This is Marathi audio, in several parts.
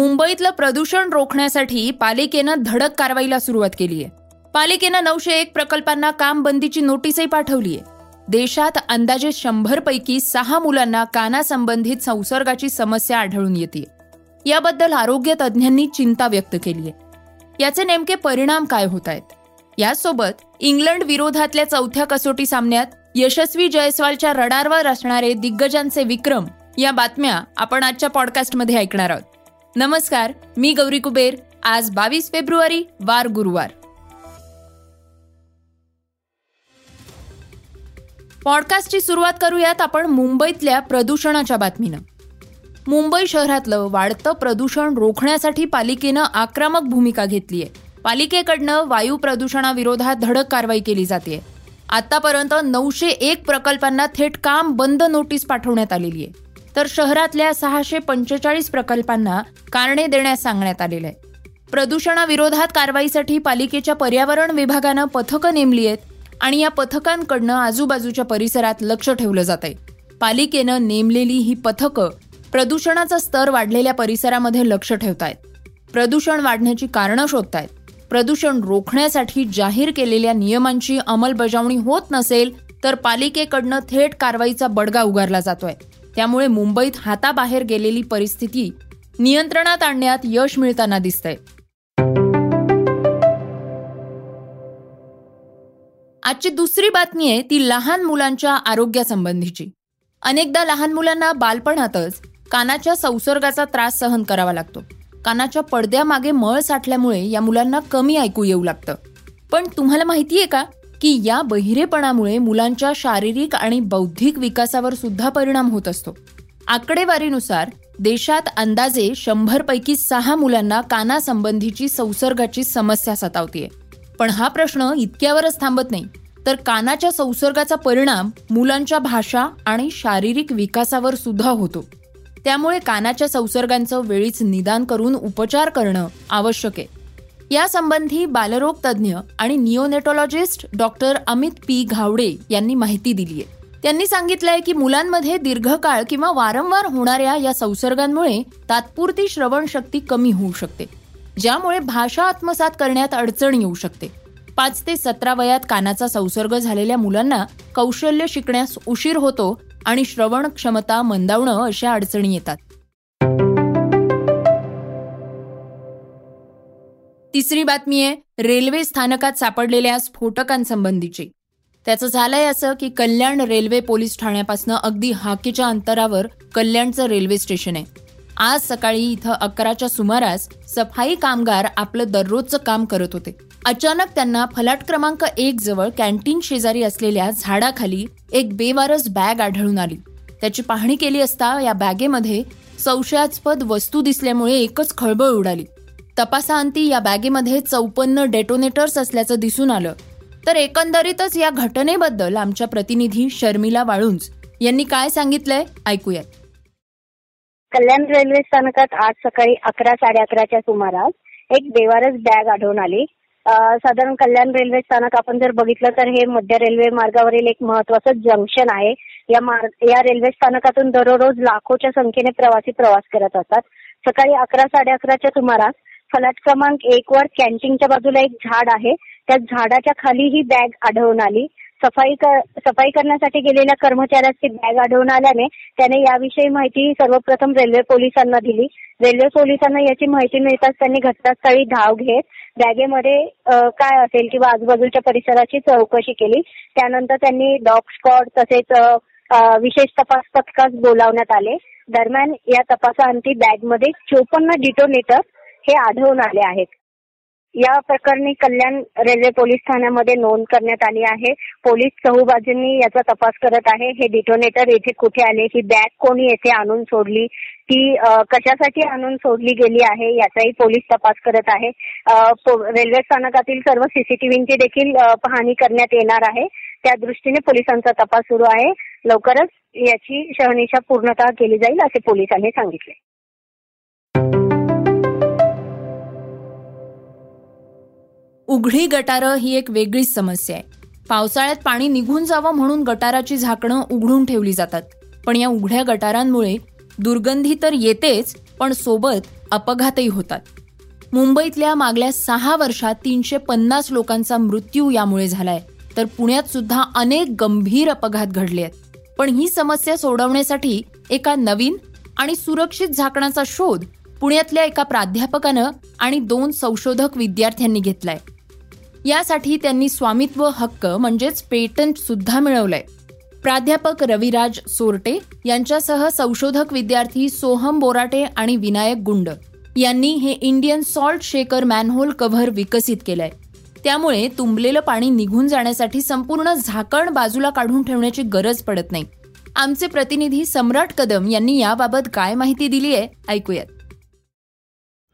मुंबईतलं प्रदूषण रोखण्यासाठी पालिकेनं धडक कारवाईला सुरुवात केली आहे पालिकेनं नऊशे एक प्रकल्पांना काम बंदीची नोटीसही पाठवली आहे देशात अंदाजे शंभर पैकी सहा मुलांना कानासंबंधित संसर्गाची समस्या आढळून येते याबद्दल आरोग्य तज्ज्ञांनी चिंता व्यक्त केली आहे याचे नेमके परिणाम काय होत आहेत यासोबत इंग्लंड विरोधातल्या चौथ्या कसोटी सामन्यात यशस्वी जयस्वालच्या रडारवर असणारे दिग्गजांचे विक्रम या बातम्या आपण आजच्या पॉडकास्टमध्ये ऐकणार आहोत. नमस्कार मी गौरी कुबेर. आज बावीस फेब्रुवारी वार गुरुवार. पॉडकास्टची सुरुवात करूयात आपण मुंबईतल्या प्रदूषणाच्या बातमीनं. मुंबई शहरातलं वाढतं प्रदूषण रोखण्यासाठी पालिकेनं आक्रमक भूमिका घेतली आहे पालिकेकडनं वायू प्रदूषणाविरोधात धडक कारवाई केली जाते आतापर्यंत नऊशे एक प्रकल्पांना थेट काम बंद नोटीस पाठवण्यात आलेली आहे तर शहरातल्या सहाशे पंचेचाळीस प्रकल्पांना कारणे देण्यास सांगण्यात आलेलं आहे. प्रदूषणाविरोधात कारवाईसाठी पालिकेच्या पर्यावरण विभागानं पथकं नेमली आहेत आणि या पथकांकडनं आजूबाजूच्या परिसरात लक्ष ठेवलं जात आहे. पालिकेनं नेमलेली ही पथकं प्रदूषणाचा स्तर वाढलेल्या परिसरामध्ये लक्ष ठेवतायत प्रदूषण वाढण्याची कारणं शोधतायत. प्रदूषण रोखण्यासाठी जाहीर केलेल्या नियमांची अंमलबजावणी होत नसेल तर पालिकेकडनं थेट कारवाईचा बडगा उगारला जातोय. त्यामुळे मुंबईत हाताबाहेर गेलेली परिस्थिती नियंत्रणात आणण्यात यश मिळताना दिसतंय. आजची दुसरी बातमी आहे ती लहान मुलांच्या आरोग्यासंबंधीची. अनेकदा लहान मुलांना बालपणातच कानाच्या संसर्गाचा त्रास सहन करावा लागतो. कानाच्या पडद्यामागे मळ साठल्यामुळे या मुलांना कमी ऐकू येऊ लागतं. पण तुम्हाला माहितीये का? की या बहिरेपणामुळे मुलांच्या शारीरिक आणि बौद्धिक विकासावर सुद्धा परिणाम होत असतो. आकडेवारीनुसार देशात अंदाजे शंभरपैकी सहा मुलांना कानासंबंधीची संसर्गाची समस्या सतावतीये. पण हा प्रश्न इतक्यावरच थांबत नाही तर कानाच्या संसर्गाचा परिणाम मुलांच्या भाषा आणि शारीरिक विकासावर सुद्धा होतो. त्यामुळे कानाच्या संसर्गांचं वेळीच निदान करून उपचार करणं आवश्यक आहे. यासंबंधी बालरोग तज्ज्ञ आणि neonatologist doctor Amit P Ghawade यांनी माहिती दिली आहे. त्यांनी सांगितलंय की मुलांमध्ये दीर्घकाळ किंवा वारंवार होणाऱ्या या संसर्गांमुळे तात्पुरती श्रवणशक्ती कमी होऊ शकते ज्यामुळे भाषा आत्मसात करण्यात अडचण येऊ शकते. पाच ते सतरा वयात कानाचा संसर्ग झालेल्या मुलांना कौशल्य शिकण्यास उशीर होतो आणि श्रवण क्षमता मंदावणं अशा अडचणी येतात. तिसरी बातमी आहे रेल्वे स्थानकात सापडलेल्या स्फोटकांसंबंधीची. त्याचं झालंय असं की कल्याण रेल्वे पोलीस ठाण्यापासून अगदी हाकीच्या अंतरावर कल्याणचं रेल्वे स्टेशन आहे. आज सकाळी इथं अकराच्या सुमारास सफाई कामगार आपलं दररोजचं काम करत होते. अचानक त्यांना फलाट क्रमांक एक जवळ कॅन्टीन शेजारी असलेल्या झाडाखाली एक बेवारस बॅग आढळून आली. त्याची पाहणी केली असता या बॅगेमध्ये संशयास्पद वस्तू दिसल्यामुळे एकच खळबळ उडाली. तपासाअंती या बॅगेमध्ये चौपन्न डेटोनेटर्स असल्याचं दिसून आलं. तर एकंदरीतच या घटनेबद्दल आमच्या प्रतिनिधी शर्मिला वाळुंज यांनी काय सांगितलंय ऐकूयात. कल्याण रेल्वे स्थानकात आज सकाळी अकरा साडे अकराच्या सुमारास एक बेवारस बॅग आढळून आली. साधारण कल्याण रेल्वे स्थानक आपण जर बघितलं तर हे मध्य रेल्वे मार्गावरील एक महत्वाचं जंक्शन आहे. या मार्ग या रेल्वे स्थानकातून दररोज लाखोच्या संख्येने प्रवासी प्रवास करत असतात. सकाळी अकरा साडे अकराच्या सुमारास फलाट क्रमांक एक वर कॅन्टीनच्या बाजूला एक झाड आहे. त्या झाडाच्या खाली ही बॅग आढळून आली. सफाई सफाई करण्यासाठी गेलेल्या कर्मचाऱ्याची बॅग आढळून आल्याने त्याने याविषयी माहिती सर्वप्रथम रेल्वे पोलिसांना दिली. रेल्वे पोलिसांना याची माहिती मिळताच त्यांनी घटनास्थळी धाव घेत बॅगेमध्ये काय असेल किंवा आजूबाजूच्या परिसराची चौकशी केली. त्यानंतर त्यांनी डॉग स्कॉड तसेच विशेष तपास पथकास बोलावण्यात आले. दरम्यान या तपासाअंती बॅगमध्ये चोपन्न डिटोनेटर हे आढळून आले आहेत. या प्रकरणी कल्याण रेल्वे पोलीस ठाण्यामध्ये नोंद करण्यात आली आहे. पोलीस चहूबाजूंनी याचा तपास करत आहे. हे डिटोनेटर येथे कुठे आले? ही बॅग कोणी येथे आणून सोडली? ती कशासाठी आणून सोडली गेली आहे? याचाही पोलीस तपास करत आहे. रेल्वे स्थानकातील सर्व सीसीटीव्हीची देखील पाहणी करण्यात येणार आहे. त्या दृष्टीने पोलिसांचा तपास सुरू आहे. लवकरच याची शहनिशा पूर्णतः केली जाईल असे पोलिसांनी सांगितले. उघडी गटारं ही एक वेगळीच समस्या आहे. पावसाळ्यात पाणी निघून जावं म्हणून गटाराची झाकणं उघडून ठेवली जातात. पण या उघड्या गटारांमुळे दुर्गंधी तर येतेच पण सोबत अपघातही होतात. मुंबईतल्या मागल्या सहा वर्षात तीनशे पन्नास लोकांचा मृत्यू यामुळे झालाय. तर पुण्यात सुद्धा अनेक गंभीर अपघात घडले आहेत. पण ही समस्या सोडवण्यासाठी एका नवीन आणि सुरक्षित झाकणाचा शोध पुण्यातल्या एका प्राध्यापकानं आणि दोन संशोधक विद्यार्थ्यांनी घेतलाय. यासाठी त्यांनी स्वामित्व हक्क म्हणजेच पेटंट सुद्धा मिळवलंय. प्राध्यापक रविराज सोरटे यांच्यासह संशोधक विद्यार्थी सोहम बोराटे आणि विनायक गुंड यांनी हे Indian salt shaker manhole cover विकसित केलंय. त्यामुळे तुंबलेलं पाणी निघून जाण्यासाठी संपूर्ण झाकण बाजूला काढून ठेवण्याची गरज पडत नाही. आमचे प्रतिनिधी सम्राट कदम यांनी याबाबत काय माहिती दिली आहे ऐकूयात.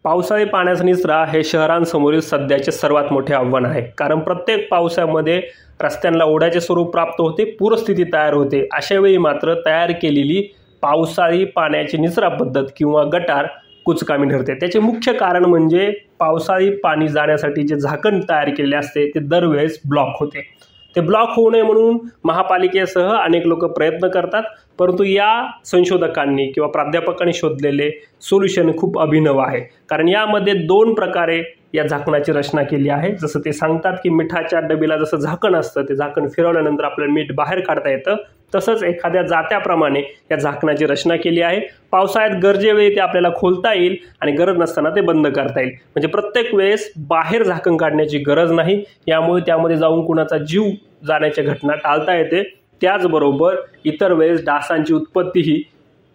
पावसाळी पाण्याचा निचरा हे शहरांसमोरील सध्याचे सर्वात मोठे आव्हान आहे. कारण प्रत्येक पावसामध्ये रस्त्यांना ओढ्याचे स्वरूप प्राप्त होते पूरस्थिती तयार होते. अशा वेळी मात्र तयार केलेली पावसाळी पाण्याची निचरा पद्धत किंवा गटार कुचकामी ठरते. त्याचे मुख्य कारण म्हणजे पावसाळी पाणी जाण्यासाठी जे झाकण तयार केलेले असते ते दरवेळेस ब्लॉक होते. ते ब्लॉक होऊ नये म्हणून महापालिकेसह अनेक लोक प्रयत्न करतात. परंतु या संशोधकांनी किंवा प्राध्यापकांनी शोधलेले सोल्युशन खूप अभिनव आहे. कारण यामध्ये दोन प्रकारे या झाकणाची रचना केली आहे. जसं ते सांगतात की मिठाच्या डबीला जसं झाकण असतं ते झाकण फिरवल्यानंतर आपल्याला मीठ बाहेर काढता येतं. तसंच एखाद्या जात्याप्रमाणे या झाकणाची रचना केली आहे. पावसाळ्यात गरजेवेळी ते आपल्याला खोलता येईल आणि गरज नसताना ते बंद करता येईल. म्हणजे प्रत्येक वेळेस बाहेर झाकण काढण्याची गरज नाही. यामुळे त्यामध्ये जाऊन कुणाचा जीव जाण्याच्या घटना टाळता येते. त्याचबरोबर इतर वेळेस डासांची उत्पत्तीही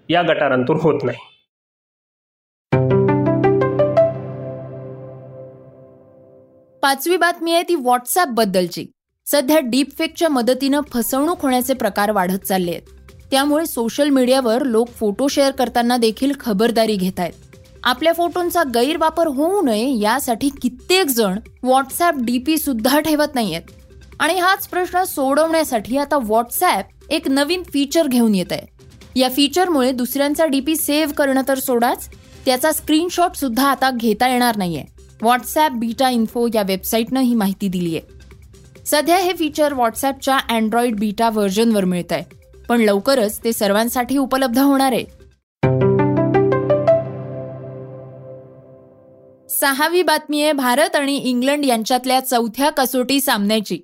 या गटारांतून होत नाही. पाचवी बातमी आहे ती व्हॉट्सअप बद्दलची. सध्या डीपफेकच्या मदतीनं फसवणूक होण्याचे प्रकार वाढत चालले आहेत. त्यामुळे सोशल मीडियावर लोक फोटो शेअर करताना देखील खबरदारी घेत आहेत. आपल्या फोटोंचा गैरवापर होऊ नये यासाठी कित्येक जण व्हॉट्सअप डीपी सुद्धा ठेवत नाहीयेत. आणि हाच प्रश्न सोडवण्यासाठी आता व्हॉट्सॲप एक नवीन फीचर घेऊन येत आहे. या फीचरमुळे दुसऱ्यांचा डीपी सेव्ह करणं तर सोडाच त्याचा स्क्रीनशॉट सुद्धा आता घेता येणार नाहीये. व्हॉट्सॲप बीटा इन्फो या वेबसाईटनं ही माहिती दिली आहे सध्या हे फीचर व्हॉट्सॲपच्या अँड्रॉइड बीटा व्हर्जनवर मिळत आहे पण लवकरच ते सर्वांसाठी उपलब्ध होणार आहे. सहावी बातमी आहे भारत आणि इंग्लंड यांच्यातल्या चौथ्या कसोटी सामन्याची.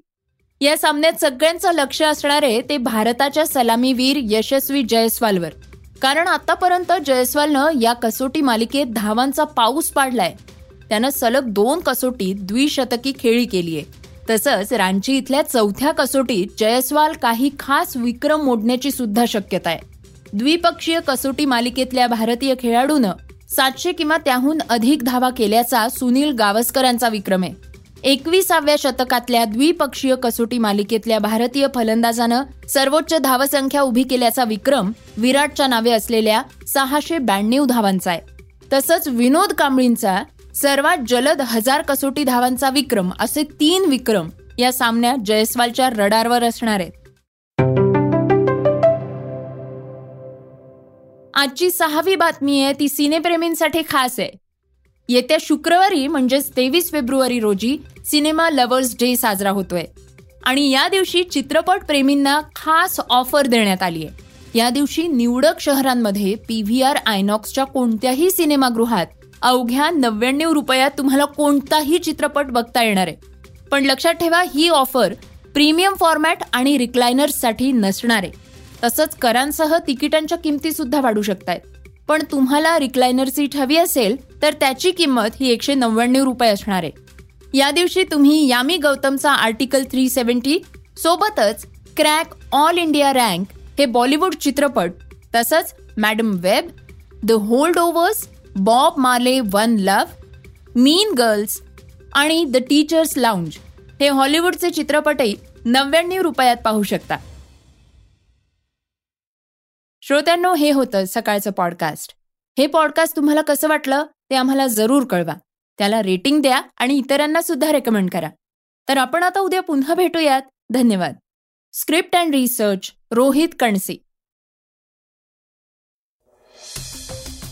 या सामन्यात सगळ्यांचं लक्ष असणार आहे ते भारताच्या सलामीवीर यशस्वी जयस्वालवर. कारण आतापर्यंत जयस्वालनं या कसोटी मालिकेत धावांचा पाऊस पाडलाय. त्यानं सलग दोन कसोटीत द्विशतकी खेळी केलीय. तसंच रांची इथल्या चौथ्या कसोटीत जयस्वाल काही खास विक्रम मोडण्याची सुद्धा शक्यता आहे. द्विपक्षीय कसोटी मालिकेतल्या भारतीय खेळाडूनं सातशे किंवा त्याहून अधिक धावा केल्याचा सुनील गावस्करांचा विक्रम आहे. एकविसाव्या शतकातल्या द्विपक्षीय कसोटी मालिकेतल्या भारतीय फलंदाजानं सर्वोच्च धावसंख्या उभी केल्याचा विक्रम विराटच्या नावे असलेल्या सहाशे ब्याण्णव धावांचा आहे. तसंच विनोद कांबळींचा सर्वात जलद हजार कसोटी धावांचा विक्रम असे तीन विक्रम या सामन्यात जयस्वालच्या रडारवर असणार आहेत. आजची सहावी बातमी आहे ती सिनेप्रेमींसाठी खास आहे. येत्या शुक्रवारी म्हणजेच तेवीस फेब्रुवारी रोजी सिनेमा लव्हर्स डे साजरा होतोय. आणि या दिवशी चित्रपट प्रेमींना खास ऑफर देण्यात आली आहे. या दिवशी निवडक शहरांमध्ये पी व्ही आर आयनॉक्सच्या कोणत्याही सिनेमागृहात अवघ्या नव्याण्णव रुपयात तुम्हाला कोणताही चित्रपट बघता येणार आहे. पण लक्षात ठेवा ही ऑफर प्रीमियम फॉर्मॅट आणि रिक्लायनर्ससाठी नसणार आहे. तसंच करांसह तिकिटांच्या किमतीसुद्धा वाढू वाढू शकतात पण तुम्हाला रिक्लायनर सीट हवी असेल तर त्याची किंमत ही एकशे नव्याण्णव रुपये असणार आहे. या दिवशी तुम्ही यामी गौतमचा आर्टिकल थ्री सेव्हन्टी सोबतच क्रॅक ऑल इंडिया रँक हे बॉलिवूड चित्रपट तसंच madam web the hold overs Bob Marley one love mean girls आणि द टीचर्स लाउंज हे हॉलिवूडचे चित्रपटही नव्याण्णव रुपयात पाहू शकता. श्रोत्यांनो हे होतं सकाळचं पॉडकास्ट हे पॉडकास्ट तुम्हाला कसं वाटलं ते आम्हाला जरूर कळवा. त्याला रेटिंग द्या आणि इतरांना सुद्धा रेकमेंड करा. तर आपण आता उद्या पुन्हा भेटूयात. धन्यवाद. Script and research Rohit Kanse